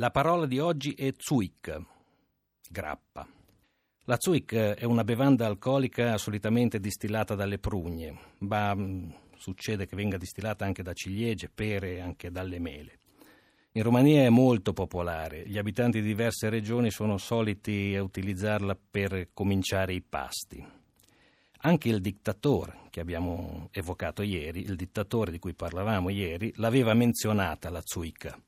La parola di oggi è Zuik, grappa. La Zuik è una bevanda alcolica solitamente distillata dalle prugne, ma mm, succede che venga distillata anche da ciliegie, pere e anche dalle mele. In Romania è molto popolare, gli abitanti di diverse regioni sono soliti utilizzarla per cominciare i pasti. Anche il dittatore che abbiamo evocato ieri, il dittatore di cui parlavamo ieri, l'aveva menzionata la Zuica.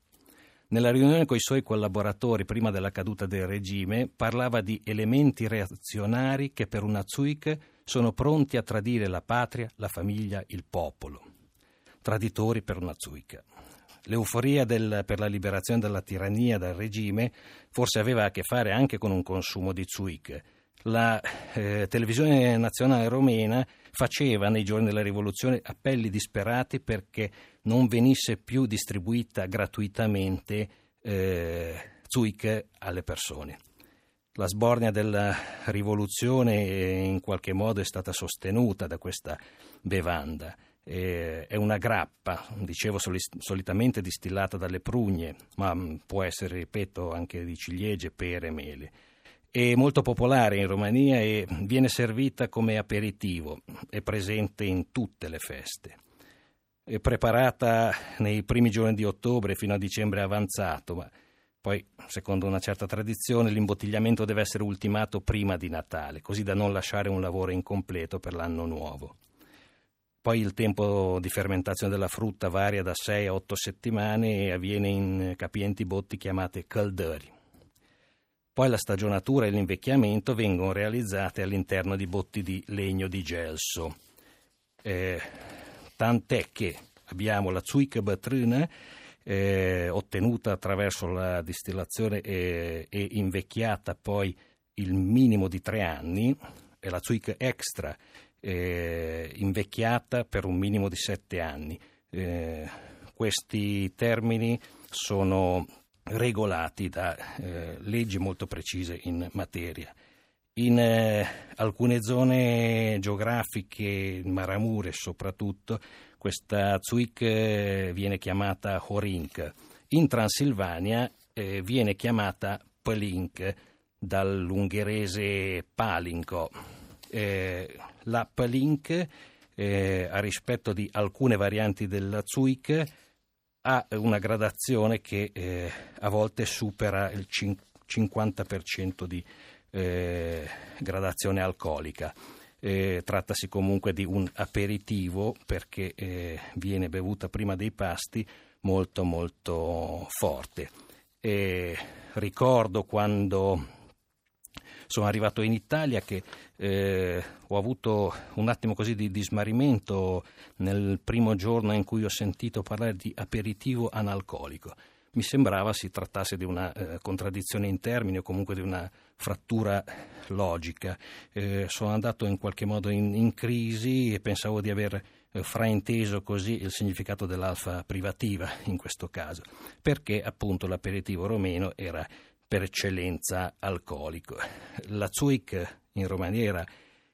Nella riunione con i suoi collaboratori prima della caduta del regime parlava di elementi reazionari che per una Zuik sono pronti a tradire la patria, la famiglia, il popolo. Traditori per una Zuica. L'euforia del, per la liberazione dalla tirannia dal regime forse aveva a che fare anche con un consumo di Zuic. La eh, televisione nazionale romena faceva nei giorni della rivoluzione appelli disperati perché non venisse più distribuita gratuitamente eh, Zuic alle persone. La sbornia della rivoluzione eh, in qualche modo è stata sostenuta da questa bevanda. Eh, è una grappa, dicevo solitamente distillata dalle prugne, ma mm, può essere, ripeto, anche di ciliegie, pere, mele è molto popolare in Romania e viene servita come aperitivo, è presente in tutte le feste. È preparata nei primi giorni di ottobre fino a dicembre avanzato, ma poi, secondo una certa tradizione, l'imbottigliamento deve essere ultimato prima di Natale, così da non lasciare un lavoro incompleto per l'anno nuovo. Poi il tempo di fermentazione della frutta varia da 6 a 8 settimane e avviene in capienti botti chiamate calderi. Poi la stagionatura e l'invecchiamento vengono realizzate all'interno di botti di legno di gelso. Eh, tant'è che abbiamo la Zuica Batruna eh, ottenuta attraverso la distillazione eh, e invecchiata poi il minimo di tre anni e la Zuica Extra eh, invecchiata per un minimo di sette anni. Eh, questi termini sono regolati da eh, leggi molto precise in materia. In eh, alcune zone geografiche, Maramure soprattutto, questa Zuik eh, viene chiamata Horink. In Transilvania eh, viene chiamata Palink dall'ungherese palinco. Eh, la Palink, a rispetto di alcune varianti della Zuik, ha una gradazione che eh, a volte supera il 50% di eh, gradazione alcolica. Eh, trattasi comunque di un aperitivo perché eh, viene bevuta prima dei pasti molto molto forte. ricordo quando sono arrivato in Italia che eh, ho avuto un attimo così di, di smarrimento nel primo giorno in cui ho sentito parlare di aperitivo analcolico. Mi sembrava si trattasse di una eh, contraddizione in termini o comunque di una frattura logica. Eh, sono andato in qualche modo in, in crisi e pensavo di aver eh, frainteso così il significato dell'alfa privativa in questo caso, perché appunto l'aperitivo romeno era per eccellenza alcolico. La Zuic in Romania era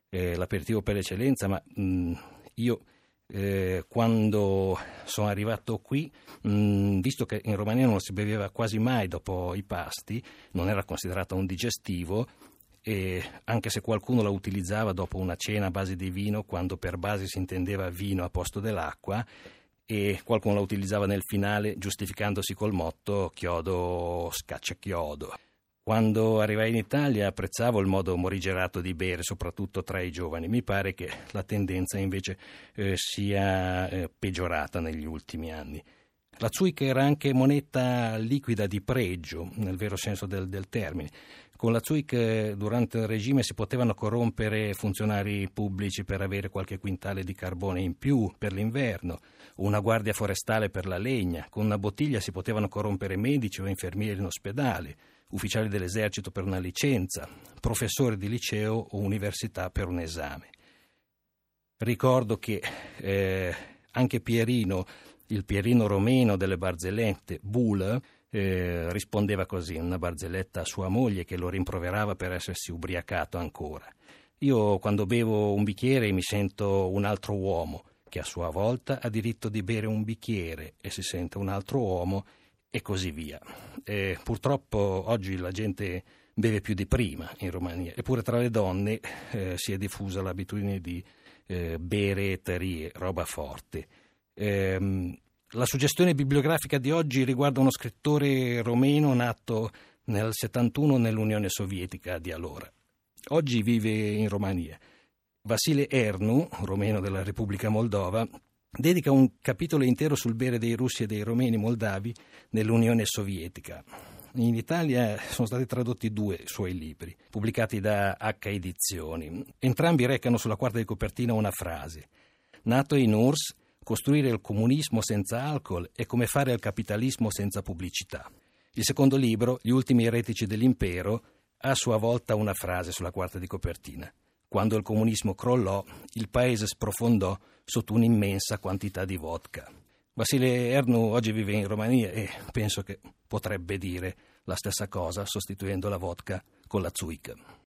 eh, l'aperitivo per eccellenza, ma mh, io eh, quando sono arrivato qui, mh, visto che in Romania non si beveva quasi mai dopo i pasti, non era considerata un digestivo, e anche se qualcuno la utilizzava dopo una cena a base di vino, quando per base si intendeva vino a posto dell'acqua, e qualcuno la utilizzava nel finale giustificandosi col motto chiodo scaccia chiodo. Quando arrivai in Italia apprezzavo il modo morigerato di bere, soprattutto tra i giovani. Mi pare che la tendenza invece eh, sia eh, peggiorata negli ultimi anni. La Zuica era anche moneta liquida di pregio, nel vero senso del, del termine. Con la Zuic durante il regime si potevano corrompere funzionari pubblici per avere qualche quintale di carbone in più per l'inverno, una guardia forestale per la legna, con una bottiglia si potevano corrompere medici o infermieri in ospedale, ufficiali dell'esercito per una licenza, professori di liceo o università per un esame. Ricordo che eh, anche Pierino, il Pierino romeno delle barzellette, Bull, eh, rispondeva così, una barzelletta a sua moglie che lo rimproverava per essersi ubriacato ancora. Io quando bevo un bicchiere mi sento un altro uomo che a sua volta ha diritto di bere un bicchiere e si sente un altro uomo e così via. E purtroppo oggi la gente beve più di prima in Romania, eppure tra le donne eh, si è diffusa l'abitudine di eh, bere eterie, roba forte. Eh, la suggestione bibliografica di oggi riguarda uno scrittore romeno nato nel 71 nell'Unione Sovietica di allora. Oggi vive in Romania. Vasile Ernu, romeno della Repubblica Moldova, dedica un capitolo intero sul bere dei russi e dei romeni moldavi nell'Unione Sovietica. In Italia sono stati tradotti due suoi libri, pubblicati da H Edizioni. Entrambi recano sulla quarta di copertina una frase. Nato in URSS, costruire il comunismo senza alcol è come fare il capitalismo senza pubblicità. Il secondo libro, Gli ultimi eretici dell'impero, ha a sua volta una frase sulla quarta di copertina. Quando il comunismo crollò, il paese sprofondò sotto un'immensa quantità di vodka. Vasile Ernu oggi vive in Romania e penso che potrebbe dire la stessa cosa sostituendo la vodka con la zuica.